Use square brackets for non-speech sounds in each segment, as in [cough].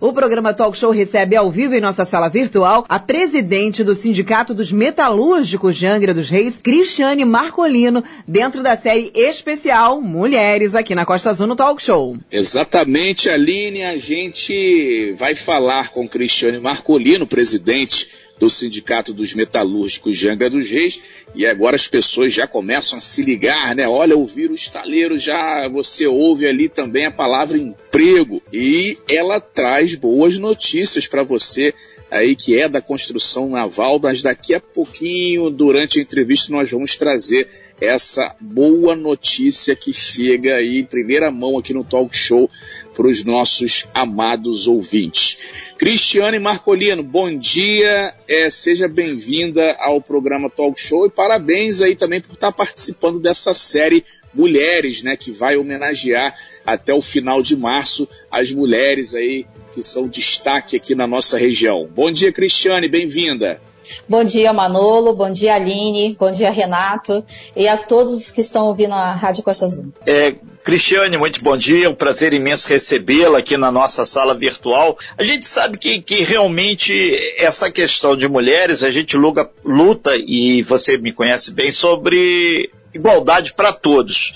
O programa Talk Show recebe ao vivo em nossa sala virtual a presidente do Sindicato dos Metalúrgicos de Angra dos Reis, Cristiane Marcolino, dentro da série especial Mulheres aqui na Costa Azul no Talk Show. Exatamente, Aline, a gente vai falar com Cristiane Marcolino, presidente do Sindicato dos Metalúrgicos de Angra dos Reis, e agora as pessoas já começam a se ligar, né? Olha, ouvir o estaleiro já você ouve ali também a palavra emprego, e ela traz boas notícias para você aí que é da construção naval, mas daqui a pouquinho, durante a entrevista, nós vamos trazer essa boa notícia que chega aí em primeira mão aqui no Talk Show para os nossos amados ouvintes. Cristiane Marcolino, bom dia, é, seja bem-vinda ao programa Talk Show e parabéns aí também por estar participando dessa série Mulheres, né, que vai homenagear até o final de março as mulheres aí que são destaque aqui na nossa região. Bom dia, Cristiane, bem-vinda. Bom dia, Manolo. Bom dia, Aline. Bom dia, Renato. E a todos que estão ouvindo a Rádio Costa Azul. É, Cristiane, muito bom dia. Um prazer imenso recebê-la aqui na nossa sala virtual. A gente sabe que, que realmente essa questão de mulheres, a gente luta, e você me conhece bem, sobre igualdade para todos.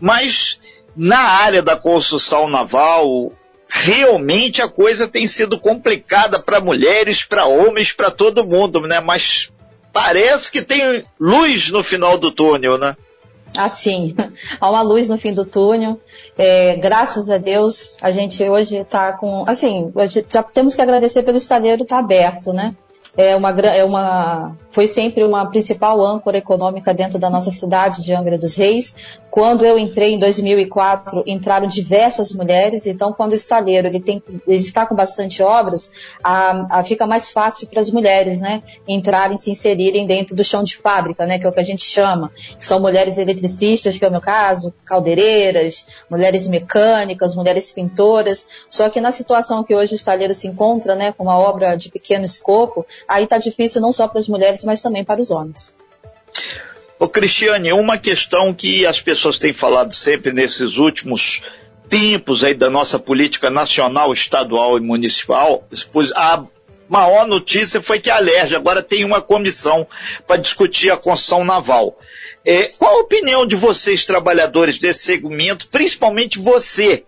Mas na área da construção naval, realmente a coisa tem sido complicada para mulheres, para homens, para todo mundo, né? Mas parece que tem luz no final do túnel, né? Assim, há uma luz no fim do túnel. É, graças a Deus, a gente hoje está com. Assim, já temos que agradecer pelo estaleiro estar tá aberto, né? É uma, é uma, foi sempre uma principal âncora econômica dentro da nossa cidade de Angra dos Reis. Quando eu entrei em 2004, entraram diversas mulheres, então quando o estaleiro ele, tem, ele está com bastante obras, a, a fica mais fácil para as mulheres né, entrarem, se inserirem dentro do chão de fábrica, né, que é o que a gente chama, que são mulheres eletricistas, que é o meu caso, caldeireiras, mulheres mecânicas, mulheres pintoras. Só que na situação que hoje o estaleiro se encontra, né, com uma obra de pequeno escopo, aí está difícil não só para as mulheres, mas também para os homens. Ô Cristiane, uma questão que as pessoas têm falado sempre nesses últimos tempos aí da nossa política nacional, estadual e municipal, a maior notícia foi que a Alerj agora tem uma comissão para discutir a construção naval. É, qual a opinião de vocês, trabalhadores desse segmento, principalmente você,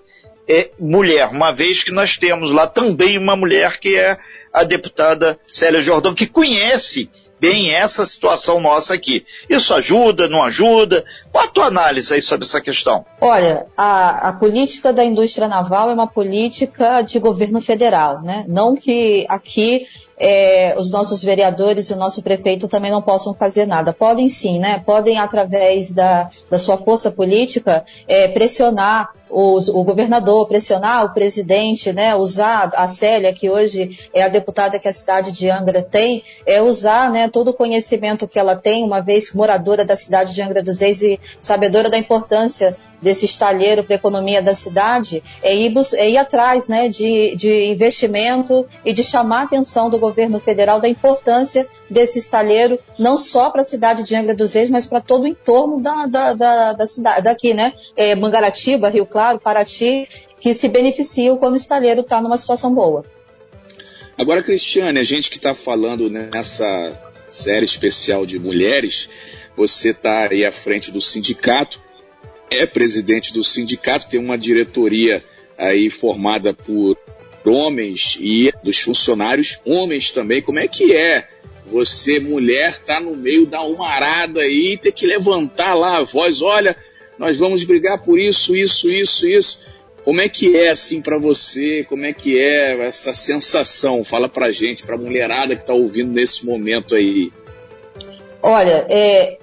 é, mulher, uma vez que nós temos lá também uma mulher que é a deputada Célia Jordão, que conhece bem essa situação nossa aqui. Isso ajuda, não ajuda? Qual a tua análise aí sobre essa questão? Olha, a, a política da indústria naval é uma política de governo federal, né? Não que aqui é, os nossos vereadores e o nosso prefeito também não possam fazer nada. Podem sim, né? Podem, através da, da sua força política, é, pressionar os, o governador, pressionar o presidente, né? Usar a Célia, que hoje é a deputada que a cidade de Angra tem, é usar né, todo o conhecimento que ela tem, uma vez moradora da cidade de Angra dos Reis e sabedora da importância desse estalheiro para a economia da cidade é ir, é ir atrás né, de, de investimento e de chamar a atenção do governo federal da importância desse estalheiro, não só para a cidade de Angra dos Reis, mas para todo o entorno da, da, da, da cidade, daqui, né? É, Mangaratiba, Rio Claro, Paraty, que se beneficiam quando o estalheiro está numa situação boa. Agora, Cristiane, a gente que está falando nessa série especial de mulheres, você está aí à frente do sindicato, é presidente do sindicato, tem uma diretoria aí formada por homens e dos funcionários homens também. Como é que é você, mulher, tá no meio da umarada aí, ter que levantar lá a voz, olha, nós vamos brigar por isso, isso, isso, isso. Como é que é assim para você? Como é que é essa sensação? Fala pra gente, pra mulherada que tá ouvindo nesse momento aí. Olha, é,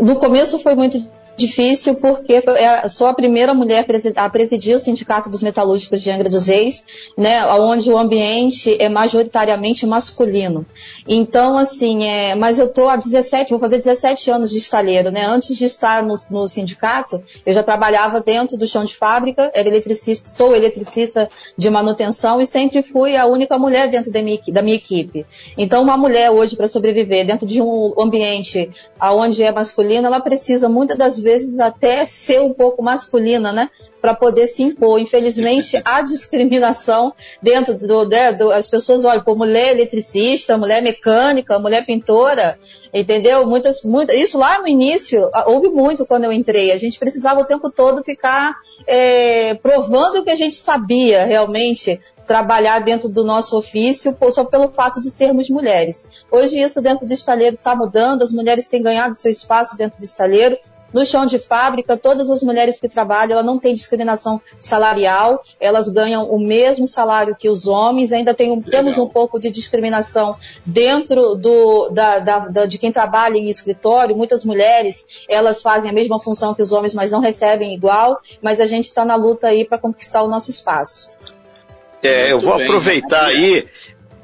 no começo foi muito difícil porque sou a primeira mulher a presidir o Sindicato dos Metalúrgicos de Angra dos Reis, né, onde o ambiente é majoritariamente masculino. Então, assim, é, mas eu estou há 17, vou fazer 17 anos de estaleiro, né? Antes de estar no, no, sindicato, eu já trabalhava dentro do chão de fábrica, era eletricista, sou eletricista de manutenção e sempre fui a única mulher dentro da minha, da minha equipe. Então, uma mulher hoje para sobreviver dentro de um ambiente onde é masculino, ela precisa muitas das vezes vezes até ser um pouco masculina, né? para poder se impor. Infelizmente, [laughs] há discriminação dentro do, né, do, as pessoas olham por mulher eletricista, mulher mecânica, mulher pintora, entendeu? Muitas, muitas, isso lá no início houve muito quando eu entrei. A gente precisava o tempo todo ficar é, provando que a gente sabia realmente trabalhar dentro do nosso ofício só pelo fato de sermos mulheres. Hoje isso dentro do estaleiro está mudando, as mulheres têm ganhado seu espaço dentro do estaleiro, no chão de fábrica, todas as mulheres que trabalham, ela não tem discriminação salarial, elas ganham o mesmo salário que os homens, ainda tem um, temos um pouco de discriminação dentro do, da, da, da, de quem trabalha em escritório, muitas mulheres, elas fazem a mesma função que os homens, mas não recebem igual, mas a gente está na luta aí para conquistar o nosso espaço. É, eu vou bem. aproveitar aí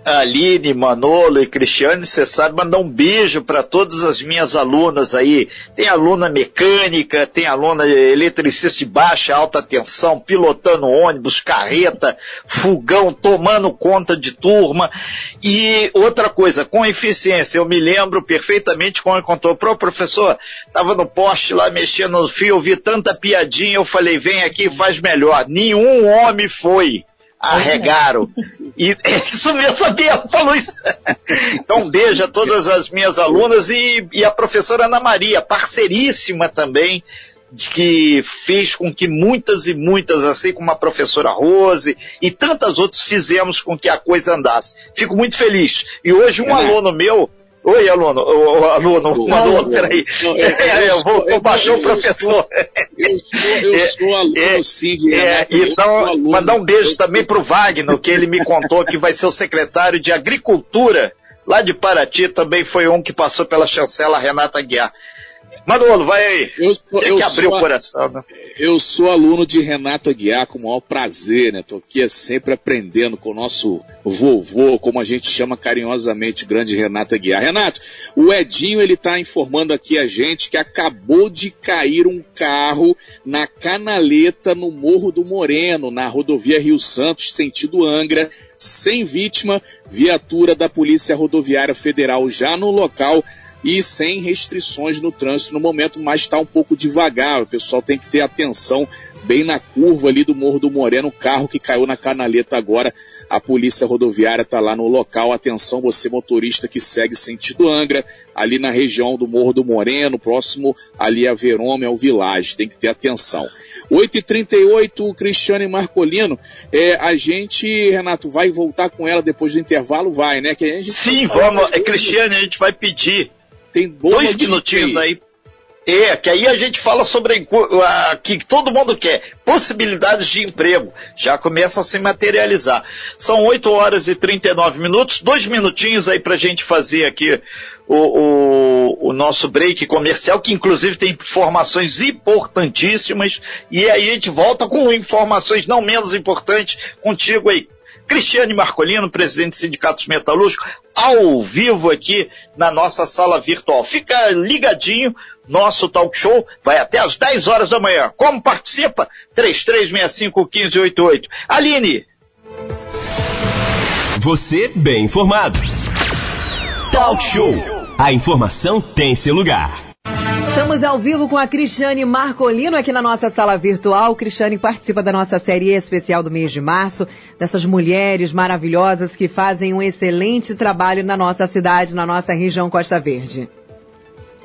Aline, Manolo e Cristiane, você sabe, mandar um beijo para todas as minhas alunas aí. Tem aluna mecânica, tem aluna eletricista de baixa, alta tensão, pilotando ônibus, carreta, fogão, tomando conta de turma. E outra coisa, com eficiência, eu me lembro perfeitamente quando contou, pro professor, estava no poste lá mexendo no fio, vi tanta piadinha, eu falei, vem aqui faz melhor. Nenhum homem foi arregaram. [laughs] E [laughs] isso mesmo, sabia, falou isso. Então, um beijo a todas as minhas alunas e, e a professora Ana Maria, parceiríssima também, de que fez com que muitas e muitas, assim como a professora Rose e tantas outras, fizemos com que a coisa andasse. Fico muito feliz. E hoje um é. aluno meu Oi, aluno, o, aluno, aluno, peraí. Eu, eu, é, eu vou, vou baixar o professor. Eu sou, eu sou aluno, é, sim, de é, Então, mandar um beijo também para o Wagner, que ele me contou que vai ser o secretário de Agricultura lá de Paraty, também foi um que passou pela chancela Renata Guiar. Manolo, vai aí. Eu, sou, Tem que abrir o coração, né? Eu sou aluno de Renato Aguiar com o maior prazer, né? Tô aqui sempre aprendendo com o nosso vovô, como a gente chama carinhosamente, grande Renato Aguiar. Renato, o Edinho, ele tá informando aqui a gente que acabou de cair um carro na canaleta no Morro do Moreno, na rodovia Rio Santos, sentido Angra, sem vítima, viatura da Polícia Rodoviária Federal já no local e sem restrições no trânsito no momento, mas está um pouco devagar. O pessoal tem que ter atenção bem na curva ali do Morro do Moreno, o carro que caiu na canaleta agora. A polícia rodoviária está lá no local. Atenção, você motorista que segue sentido Angra, ali na região do Morro do Moreno, próximo ali a Verome, ao Village. Tem que ter atenção. 8h38, o Cristiano e Marcolino. É, a gente, Renato, vai voltar com ela depois do intervalo? Vai, né? Que a gente Sim, vamos. É, Cristiane, a gente vai pedir tem dois minutinhos aí. É, que aí a gente fala sobre a, que todo mundo quer, possibilidades de emprego, já começa a se materializar. São 8 horas e 39 minutos, dois minutinhos aí para a gente fazer aqui o, o, o, nosso break comercial, que inclusive tem informações importantíssimas, e aí a gente volta com informações não menos importantes contigo aí. Cristiane Marcolino, presidente do Sindicatos Metalúrgicos, ao vivo aqui na nossa sala virtual. Fica ligadinho, nosso talk show vai até às 10 horas da manhã. Como participa? 33651588. Aline! Você bem informado. Talk Show. A informação tem seu lugar. Estamos ao vivo com a Cristiane Marcolino aqui na nossa sala virtual. Cristiane participa da nossa série especial do mês de março, dessas mulheres maravilhosas que fazem um excelente trabalho na nossa cidade, na nossa região Costa Verde.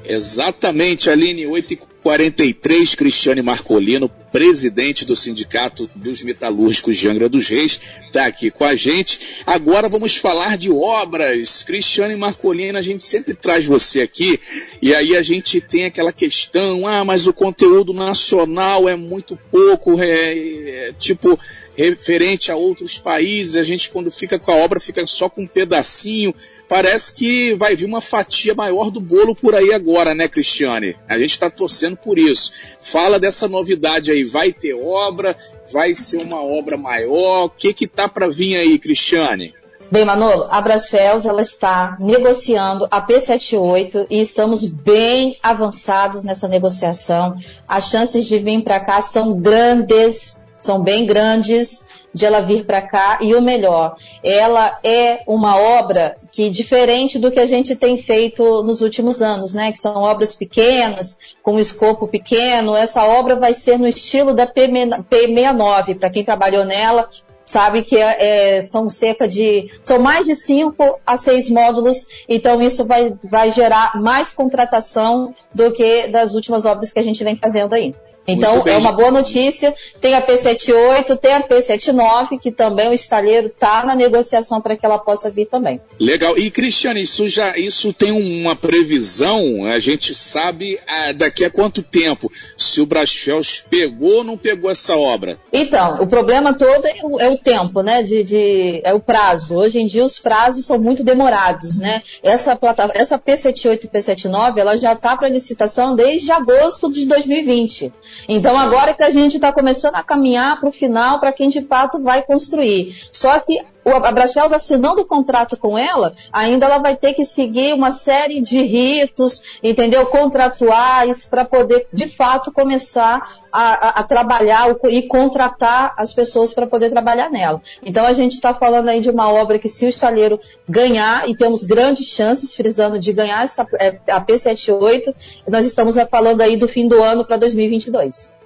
Exatamente, Aline, 8h43, Cristiane Marcolino, presidente do Sindicato dos Metalúrgicos de Angra dos Reis, está aqui com a gente. Agora vamos falar de obras. Cristiane Marcolino, a gente sempre traz você aqui, e aí a gente tem aquela questão, ah, mas o conteúdo nacional é muito pouco, é, é tipo referente a outros países, a gente quando fica com a obra fica só com um pedacinho, parece que vai vir uma fatia maior do bolo por aí agora, né, Cristiane? A gente está torcendo por isso. Fala dessa novidade aí, vai ter obra, vai ser uma obra maior, o que que tá para vir aí, Cristiane? Bem, Manolo, a Brasfels ela está negociando a P78 e estamos bem avançados nessa negociação. As chances de vir para cá são grandes são bem grandes. de ela vir para cá e o melhor, ela é uma obra que diferente do que a gente tem feito nos últimos anos, né, que são obras pequenas, com um escopo pequeno, essa obra vai ser no estilo da P69, para quem trabalhou nela, sabe que é, é, são cerca de, são mais de cinco a seis módulos, então isso vai, vai gerar mais contratação do que das últimas obras que a gente vem fazendo aí. Então, é uma boa notícia. Tem a P78, tem a P79, que também o estaleiro está na negociação para que ela possa vir também. Legal. E, Cristiane, isso já isso tem uma previsão? A gente sabe ah, daqui a quanto tempo? Se o Brasfels pegou ou não pegou essa obra? Então, o problema todo é o, é o tempo, né? De, de, é o prazo. Hoje em dia os prazos são muito demorados, né? Essa, essa P78 e P79, ela já está para licitação desde agosto de 2020. Então agora que a gente está começando a caminhar para o final, para quem de fato vai construir. Só que a Brasfels assinando o contrato com ela, ainda ela vai ter que seguir uma série de ritos, entendeu? Contratuais, para poder, de fato, começar a, a, a trabalhar e contratar as pessoas para poder trabalhar nela. Então a gente está falando aí de uma obra que se o estaleiro ganhar, e temos grandes chances, frisando, de ganhar essa, é, a P78, nós estamos falando aí do fim do ano para 2022.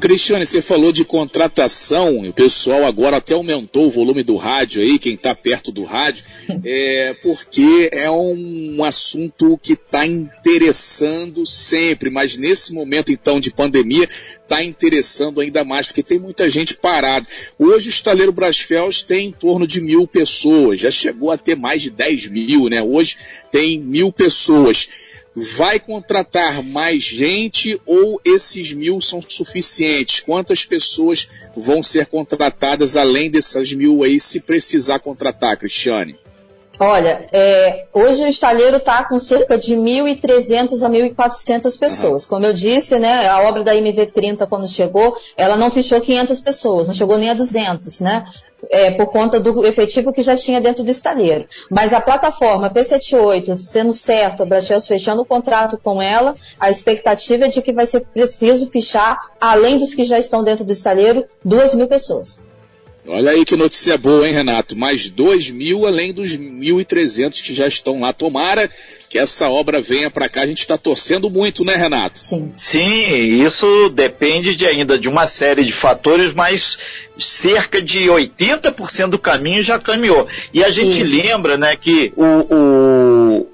Cristiane, você falou de contratação, o pessoal agora até aumentou o volume do rádio aí, quem está perto do rádio, é, [laughs] porque é um assunto que está interessando sempre, mas nesse momento então de pandemia está interessando ainda mais, porque tem muita gente parada. Hoje o estaleiro Brasfels tem em torno de mil pessoas, já chegou a ter mais de 10 mil, né? Hoje tem mil pessoas vai contratar mais gente ou esses mil são suficientes? Quantas pessoas vão ser contratadas além dessas mil aí, se precisar contratar, Cristiane? Olha, é, hoje o estaleiro está com cerca de 1.300 a 1.400 pessoas. Uhum. Como eu disse, né, a obra da MV30, quando chegou, ela não fechou 500 pessoas, não chegou nem a 200, né? É, por conta do efetivo que já tinha dentro do estaleiro. Mas a plataforma P78, sendo certo, a Brasfels fechando o contrato com ela, a expectativa é de que vai ser preciso fichar, além dos que já estão dentro do estaleiro, duas mil pessoas. Olha aí que notícia boa, hein, Renato? Mais dois mil além dos 1.300 que já estão lá. Tomara que essa obra venha para cá. A gente está torcendo muito, né, Renato? Sim. Sim, isso depende de ainda de uma série de fatores, mas cerca de 80% do caminho já caminhou. E a gente isso. lembra, né, que o, o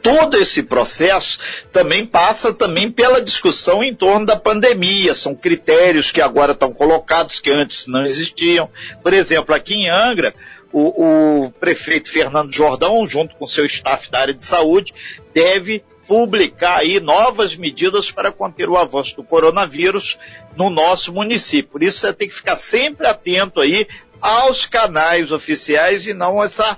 todo esse processo também passa também pela discussão em torno da pandemia. São critérios que agora estão colocados que antes não existiam. Por exemplo, aqui em Angra, o, o prefeito Fernando Jordão, junto com seu staff da área de saúde, deve publicar aí novas medidas para conter o avanço do coronavírus no nosso município. Por isso você tem que ficar sempre atento aí aos canais oficiais e não essa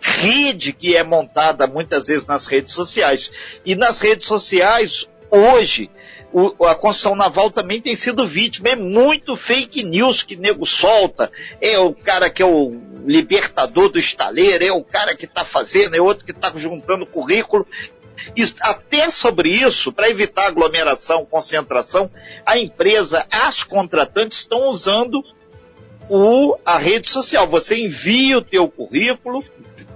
rede que é montada muitas vezes nas redes sociais. E nas redes sociais, hoje, o, a construção naval também tem sido vítima. É muito fake news que nego solta. É o cara que é o libertador do estaleiro, é o cara que está fazendo, é outro que está juntando currículo. E até sobre isso, para evitar aglomeração, concentração, a empresa, as contratantes estão usando o, a rede social. Você envia o teu currículo,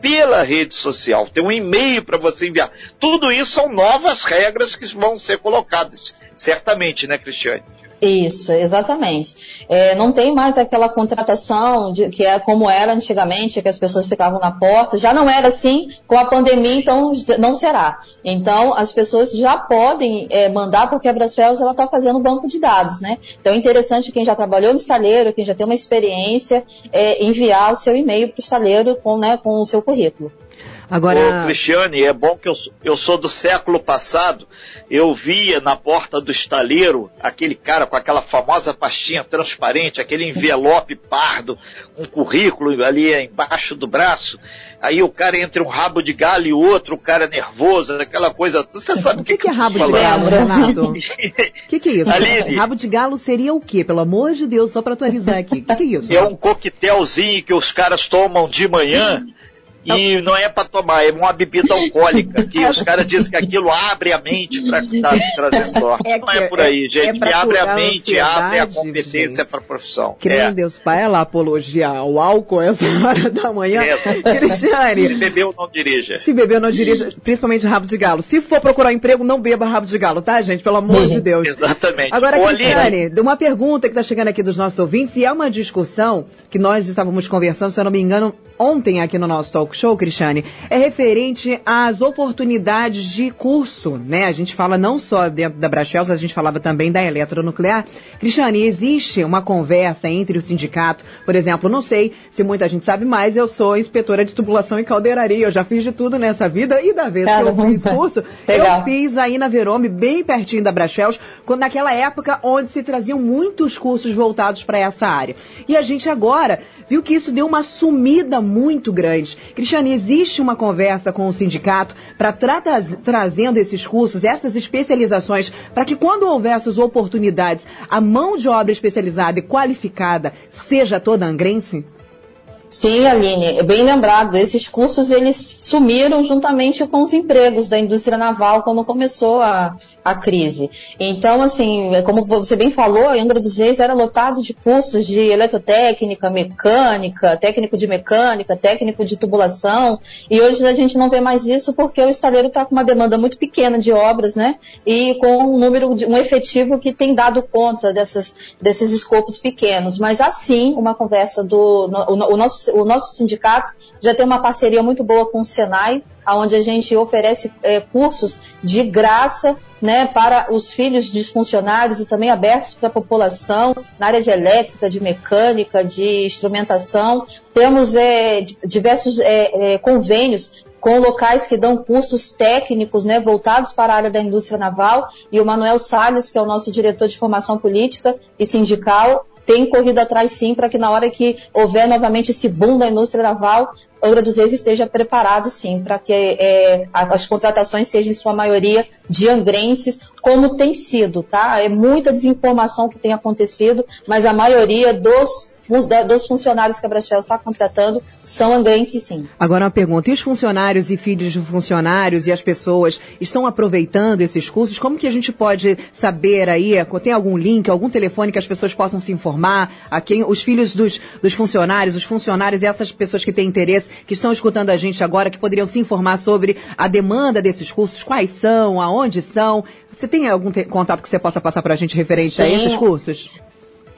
pela rede social, tem um e-mail para você enviar. Tudo isso são novas regras que vão ser colocadas, certamente, né, Cristiane? Isso, exatamente. É, não tem mais aquela contratação de, que é como era antigamente, que as pessoas ficavam na porta. Já não era assim com a pandemia, então não será. Então as pessoas já podem é, mandar, porque a Brasfels ela está fazendo banco de dados, né? Então é interessante quem já trabalhou no estaleiro, quem já tem uma experiência, é, enviar o seu e-mail para o estaleiro com, né, com o seu currículo. Agora, Ô, Cristiane, é bom que eu, eu sou do século passado eu via na porta do estaleiro aquele cara com aquela famosa pastinha transparente, aquele envelope pardo, um currículo ali embaixo do braço. Aí o cara entre um rabo de galho e outro, o cara nervoso, aquela coisa. Você sabe o que, que, que, é rabo de galo, Renato? O [laughs] que, que é isso? Aline, rabo de galo seria o quê? Pelo amor de Deus, só para atualizar aqui. O que, que é isso? É um coquetelzinho que os caras tomam de manhã [laughs] E não é para tomar, é uma bebida alcoólica, [laughs] que os caras dizem que aquilo abre a mente para trazer sorte. É não é por aí, é, gente. É que abre a mente, abre a competência para a profissão. Que nem é. Deus Pai, ela apologia o álcool essa [laughs] hora da manhã. É. Cristiane. Se bebeu, não dirija. Se bebeu, não dirija, principalmente rabo de galo. Se for procurar emprego, não beba rabo de galo, tá, gente? Pelo amor de Deus. Exatamente. Agora, Ô, Cristiane, uma pergunta que está chegando aqui dos nossos ouvintes, e é uma discussão que nós estávamos conversando, se eu não me engano, ontem aqui no nosso talk show, Cristiane, é referente às oportunidades de curso, né? A gente fala não só dentro da Brachels, a gente falava também da eletronuclear. Cristiane, existe uma conversa entre o sindicato, por exemplo, não sei se muita gente sabe, mas eu sou inspetora de tubulação e caldeiraria, eu já fiz de tudo nessa vida e da vez Caramba. que eu fiz curso, Legal. eu fiz aí na Verome, bem pertinho da Brachels, quando naquela época onde se traziam muitos cursos voltados para essa área. E a gente agora viu que isso deu uma sumida muito grande. Cristiane, existe uma conversa com o sindicato para tra trazendo esses cursos, essas especializações, para que quando houver essas oportunidades, a mão de obra especializada e qualificada seja toda angrense? Sim, Aline, é bem lembrado. Esses cursos eles sumiram juntamente com os empregos da indústria naval quando começou a, a crise. Então, assim, é como você bem falou, a Angra dos Reis era lotado de cursos de eletrotécnica, mecânica, técnico de mecânica, técnico de tubulação, e hoje a gente não vê mais isso porque o estaleiro está com uma demanda muito pequena de obras, né? E com um número, de, um efetivo que tem dado conta dessas, desses escopos pequenos. Mas assim, uma conversa do no, o, nosso, o nosso sindicato já tem uma parceria muito boa com o Senai, onde a gente oferece é, cursos de graça né, para os filhos de funcionários e também abertos para a população na área de elétrica, de mecânica, de instrumentação. Temos é, diversos é, é convênios com locais que dão cursos técnicos né, voltados para a área da indústria naval. E o Manuel Salles, que é o nosso diretor de formação política e sindical, tem corrido atrás sim para que na hora que houver novamente esse boom da indústria naval, Angra dos Reis esteja preparado sim para que é, as contratações sejam em sua maioria de angrenses, como tem sido, tá? É muita desinformação que tem acontecido, mas a maioria dos dos funcionários que a Brasfel está contratando são angrenses, sim. Agora uma pergunta, e os funcionários e filhos de funcionários e as pessoas estão aproveitando esses cursos? Como que a gente pode saber aí, tem algum link, algum telefone que as pessoas possam se informar? A quem, os filhos dos, dos funcionários, os funcionários e essas pessoas que têm interesse, que estão escutando a gente agora, que poderiam se informar sobre a demanda desses cursos, quais são, aonde são? Você tem algum contato que você possa passar para a gente referente Sim. a esses cursos?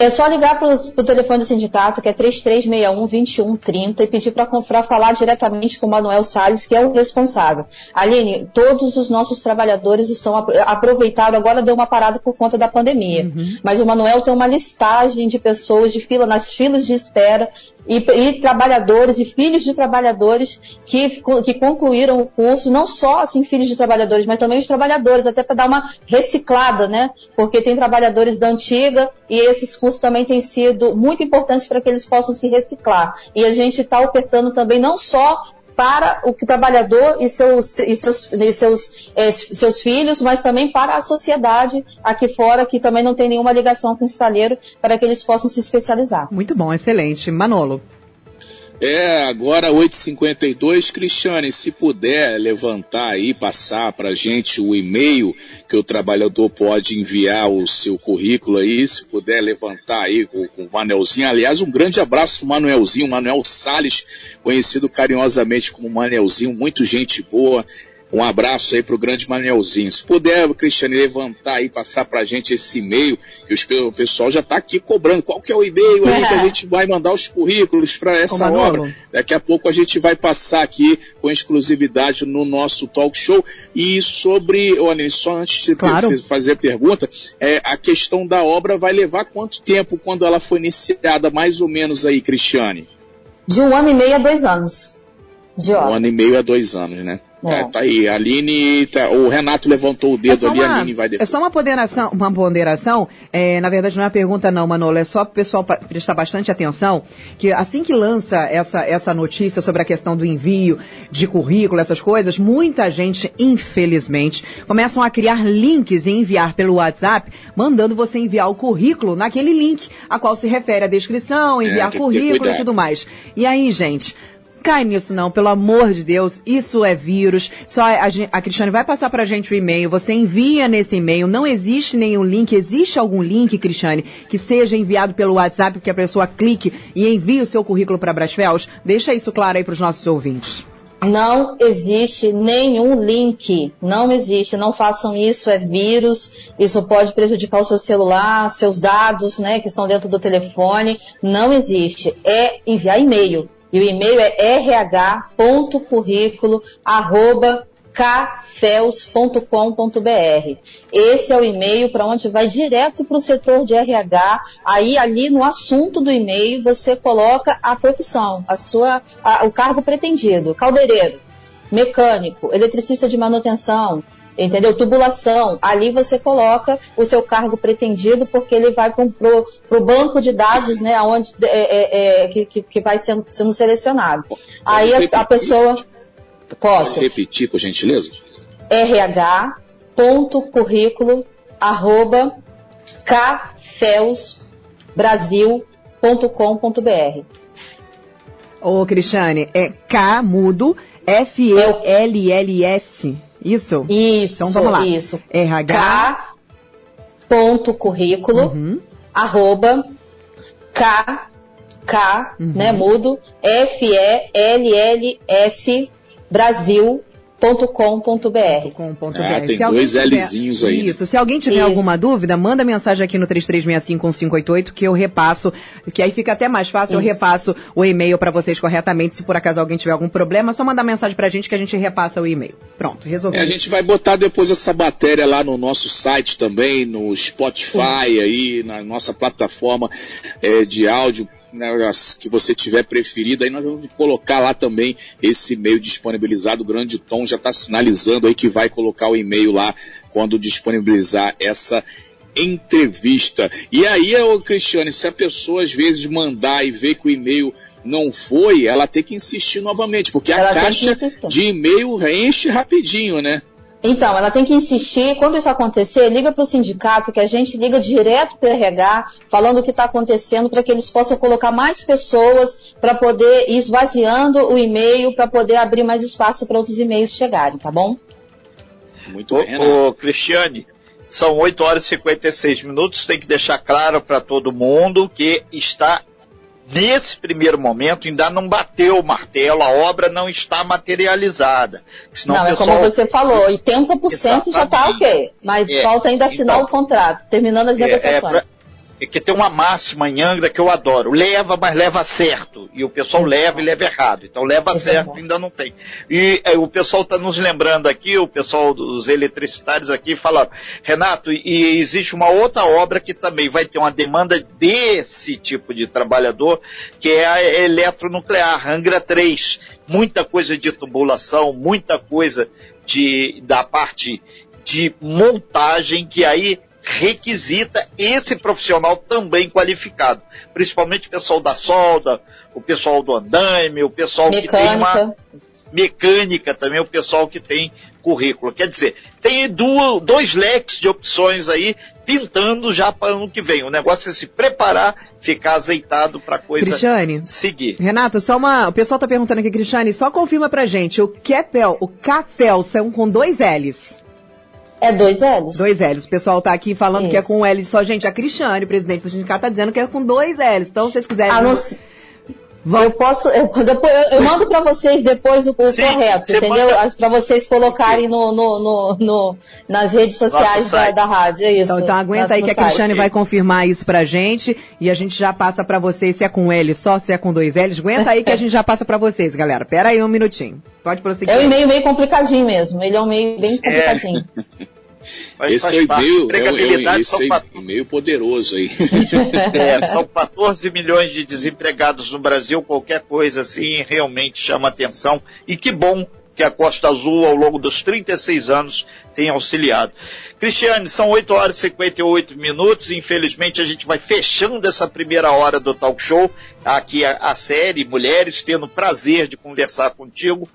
É só ligar para o telefone do sindicato, que é 3361-2130, e pedir para falar diretamente com o Manuel Salles, que é o responsável. Aline, todos os nossos trabalhadores estão aproveitados, agora deu uma parada por conta da pandemia. Uhum. Mas o Manuel tem uma listagem de pessoas de fila, nas filas de espera, e, e, trabalhadores e filhos de trabalhadores que, que concluíram o curso, não só assim filhos de trabalhadores, mas também os trabalhadores, até para dar uma reciclada, né? Porque tem trabalhadores da antiga e esses cursos também têm sido muito importantes para que eles possam se reciclar. E a gente está ofertando também não só para o trabalhador e seus, e seus, e seus, é, seus filhos, mas também para a sociedade aqui fora, que também não tem nenhuma ligação com o estaleiro, para que eles possam se especializar. Muito bom, excelente. Manolo. É, agora 8h52. Cristiane, se puder levantar aí, passar para gente o e-mail que o trabalhador pode enviar o seu currículo aí, se puder levantar aí com, com o Manelzinho. Aliás, um grande abraço Manuelzinho, Manuel Sales, conhecido carinhosamente como Manelzinho, muito gente boa, um abraço aí para o grande Manelzinho. Se puder, Cristiane, levantar aí, passar para a gente esse e-mail, que o pessoal já está aqui cobrando. Qual que é o e-mail aí que a [laughs] gente vai mandar os currículos para essa obra? Daqui a pouco a gente vai passar aqui com exclusividade no nosso talk show. E sobre, olha, só antes de claro. fazer a pergunta, é, a questão da obra vai levar quanto tempo quando ela foi iniciada, mais ou menos aí, Cristiane? De um ano e meio a dois anos. De obra. Um ano e meio a dois anos, né? É, tá aí. A Aline, tá, o Renato levantou o dedo é ali, uma, a Aline vai depois. É só uma ponderação, uma ponderação é, na verdade não é uma pergunta não, Manolo, é só para o pessoal prestar bastante atenção, que assim que lança essa, essa notícia sobre a questão do envio de currículo, essas coisas, muita gente, infelizmente, começam a criar links e enviar pelo WhatsApp, mandando você enviar o currículo naquele link a qual se refere a descrição, enviar é, currículo e tudo mais. E aí, gente, cai nisso não, pelo amor de Deus, isso é vírus. Só a, a Cristiane vai passar pra gente o e-mail, você envia nesse e-mail, não existe nenhum link, existe algum link, Cristiane, que seja enviado pelo WhatsApp, que a pessoa clique e envie o seu currículo para Brasfels? Deixa isso claro aí para os nossos ouvintes. Não existe nenhum link. Não existe. Não façam isso. É vírus. Isso pode prejudicar o seu celular, seus dados, né, que estão dentro do telefone. Não existe. É enviar e-mail. E o e-mail é rh.currículo@cafels.com.br. Esse é o e-mail para onde vai direto para o setor de RH. Aí ali no assunto do e-mail você coloca a profissão, a sua, a, o cargo pretendido, caldeireiro, mecânico, eletricista de manutenção, entendeu? Tubulação. Ali você coloca o seu cargo pretendido, porque ele vai para o banco de dados, né, onde, é, é, é, que, que vai sendo, sendo selecionado. Pode Aí a, a, pessoa. Posso? Pode repetir, por gentileza? rh.currículo arroba cafelsbrasil.com.br Ô, Cristiane, é K mudo F-E-L-L-S. Isso? Isso. Então vamos lá. Isso. RH. Ponto currículo. Uhum. Arroba. K. K, uhum. né, mudo, F-E-L-L-S Brasil .com.br. .com.br. É, tem dois tiver, Lzinhos aí. Isso. Se alguém tiver isso. alguma dúvida, manda mensagem aqui no 33651588 que eu repasso, que aí fica até mais fácil, isso. eu repasso o e-mail para vocês corretamente. Se por acaso alguém tiver algum problema, é só mandar mensagem pra gente que a gente repassa o e-mail. Pronto, resolvido. É, a gente vai botar depois essa matéria lá no nosso site também, no Spotify aí, na nossa plataforma é, de áudio né, que você tiver preferido, aí nós vamos colocar lá também esse e-mail disponibilizado. O Grande Tom já está sinalizando aí que vai colocar o e-mail lá quando disponibilizar essa entrevista. E aí, ô, Cristiane, se a pessoa às vezes mandar e ver que o e-mail não foi, ela tem que insistir novamente, porque ela a caixa de e-mail enche rapidinho, né? Então, ela tem que insistir. Quando isso acontecer, liga para o sindicato, que a gente liga direto para o RH, falando o que está acontecendo, para que eles possam colocar mais pessoas para poder ir esvaziando o e-mail, para poder abrir mais espaço para outros e-mails chegarem, tá bom? Muito bem. Ô, ô, Cristiane, são 8 horas e 56 minutos. Tem que deixar claro para todo mundo que está Nesse primeiro momento, ainda não bateu o martelo, a obra não está materializada. Senão não, pessoal... é como você falou, 80% Exatamente. já está ok, mas é, falta ainda assinar então, o contrato, terminando as é, é negociações. É pra que tem uma máxima em Angra que eu adoro. Leva, mas leva certo. E o pessoal leva e leva errado. Então leva certo ainda não tem. E é, o pessoal está nos lembrando aqui, o pessoal dos eletricitários aqui fala, Renato, e existe uma outra obra que também vai ter uma demanda desse tipo de trabalhador, que é a eletronuclear, Angra 3. Muita coisa de tubulação, muita coisa de, da parte de montagem que aí requisita esse profissional também qualificado, principalmente o pessoal da solda, o pessoal do andaime, o pessoal mecânica. que tem uma mecânica também, o pessoal que tem currículo. Quer dizer, tem duas, dois leques de opções aí pintando já para ano que vem. O negócio é se preparar, ficar azeitado para a coisa Cristiane, seguir. Renata, só uma, o pessoal está perguntando aqui, Cristiane, só confirma pra gente, o Capel, o Cafel são com dois L's. É dois L's. Dois L's. O pessoal tá aqui falando Isso. que é com um L só. Gente, a Cristiane, presidente do sindicato, tá dizendo que é com dois L's. Então, se vocês quiserem... Ah, não... Eu posso, eu, depois, eu, eu mando para vocês depois o, o Sim, correto, entendeu? Para vocês colocarem no, no, no, no, nas redes sociais da, da, rádio. É isso. Então, então aguenta aí que a Cristiane vai confirmar isso pra gente e a gente já passa para vocês se é com L só, se é com dois L's. Aguenta aí que a gente já passa para vocês, galera. Pera aí um minutinho. Pode prosseguir. É um e-mail meio complicadinho mesmo. Ele é um meio bem complicadinho. É. [laughs] Mas esse é e-mail, é, é, esse é e-mail poderoso aí. [laughs] É, são 14 milhões de desempregados no Brasil, qualquer coisa assim realmente chama atenção. E que bom que a Costa Azul, ao longo dos 36 anos, tem auxiliado. Cristiane, são 8 horas e 58 minutos. Infelizmente, a gente vai fechando essa primeira hora do talk show. Aqui a, a série Mulheres, tendo o prazer de conversar contigo.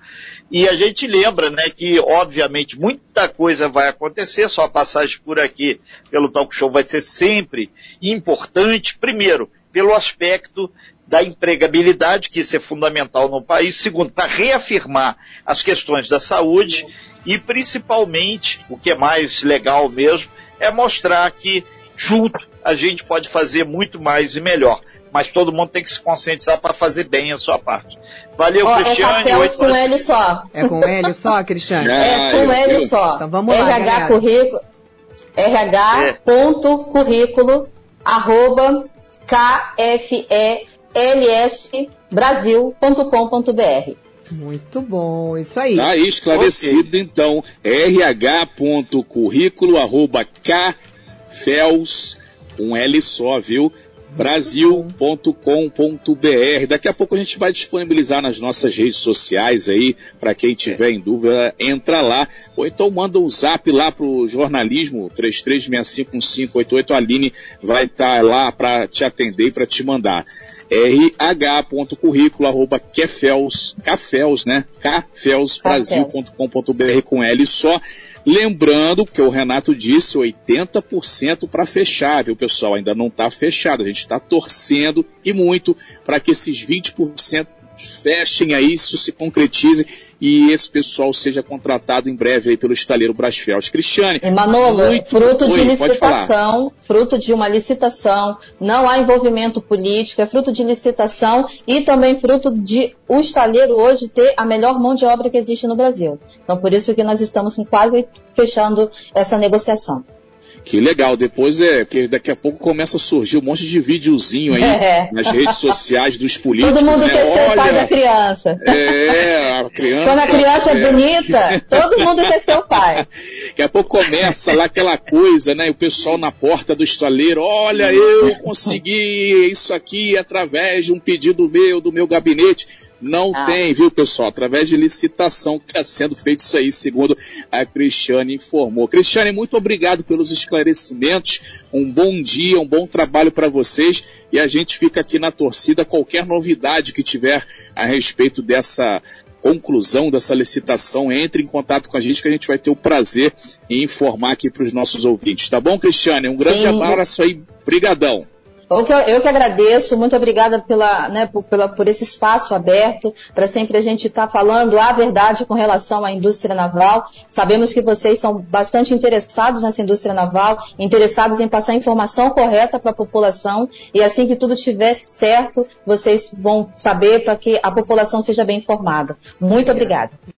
E a gente lembra, né, que obviamente muita coisa vai acontecer, só a passagem por aqui pelo talk show vai ser sempre importante. Primeiro, pelo aspecto da empregabilidade, que isso é fundamental no país. Segundo, para reafirmar as questões da saúde e principalmente, o que é mais legal mesmo, é mostrar que junto a gente pode fazer muito mais e melhor. Mas todo mundo tem que se conscientizar para fazer bem a sua parte. Valeu, oh, Cristiane. É com L só. É com L só, Cristiane? É, com L só. Então vamos lá, RH currículo, rh.currículo, arroba, kfelsbrasil.com.br. Muito bom, isso aí. Tá aí esclarecido, okay. então, rh.currículo, arroba, kfels, um L só, viu? brasil.com.br. Daqui a pouco a gente vai disponibilizar nas nossas redes sociais aí, para quem tiver em dúvida, entra lá. Ou então manda um zap lá pro jornalismo, 33651588, a Aline vai estar tá lá para te atender e para te mandar rh.currículo arroba cafels, cafels, né? cafelsbrasil.com.br com L só. Lembrando que o Renato disse 80% para fechar, viu, pessoal? Ainda não está fechado. A gente está torcendo e muito para que esses 20% fechem aí, isso se concretize e esse pessoal seja contratado em breve aí pelo estaleiro Brasfels. Cristiane. E Manolo, muito... fruto de Oi, licitação, fruto de uma licitação, não há envolvimento político, é fruto de licitação e também fruto de o estaleiro hoje ter a melhor mão de obra que existe no Brasil. Então, por isso que nós estamos quase fechando essa negociação. Que legal, depois é, porque daqui a pouco começa a surgir um monte de videozinho aí [laughs] é. nas redes sociais dos políticos. Todo mundo né? quer ser Olha, pai da criança. É, a criança. Quando a criança é, é bonita, todo mundo quer ser o pai. [laughs] Daqui a pouco começa lá aquela coisa, né? O pessoal na porta do estaleiro, olha, eu consegui isso aqui através de um pedido meu, do meu gabinete. Não ah. tem, viu, pessoal? Através de licitação que está sendo feito isso aí, segundo a Cristiane informou. Cristiane, muito obrigado pelos esclarecimentos. Um bom dia, um bom trabalho para vocês. E a gente fica aqui na torcida. Qualquer novidade que tiver a respeito dessa conclusão dessa licitação, entre em contato com a gente que a gente vai ter o prazer em informar aqui para os nossos ouvintes. Tá bom, Cristiane? Um grande Sim. abraço aí. Brigadão. Eu que, eu que agradeço, muito obrigada pela, né, por, pela, por esse espaço aberto, para sempre a gente estar tá falando a verdade com relação à indústria naval. Sabemos que vocês são bastante interessados nessa indústria naval, interessados em passar informação correta para a população, e assim que tudo estiver certo, vocês vão saber para que a população seja bem informada. Muito obrigada.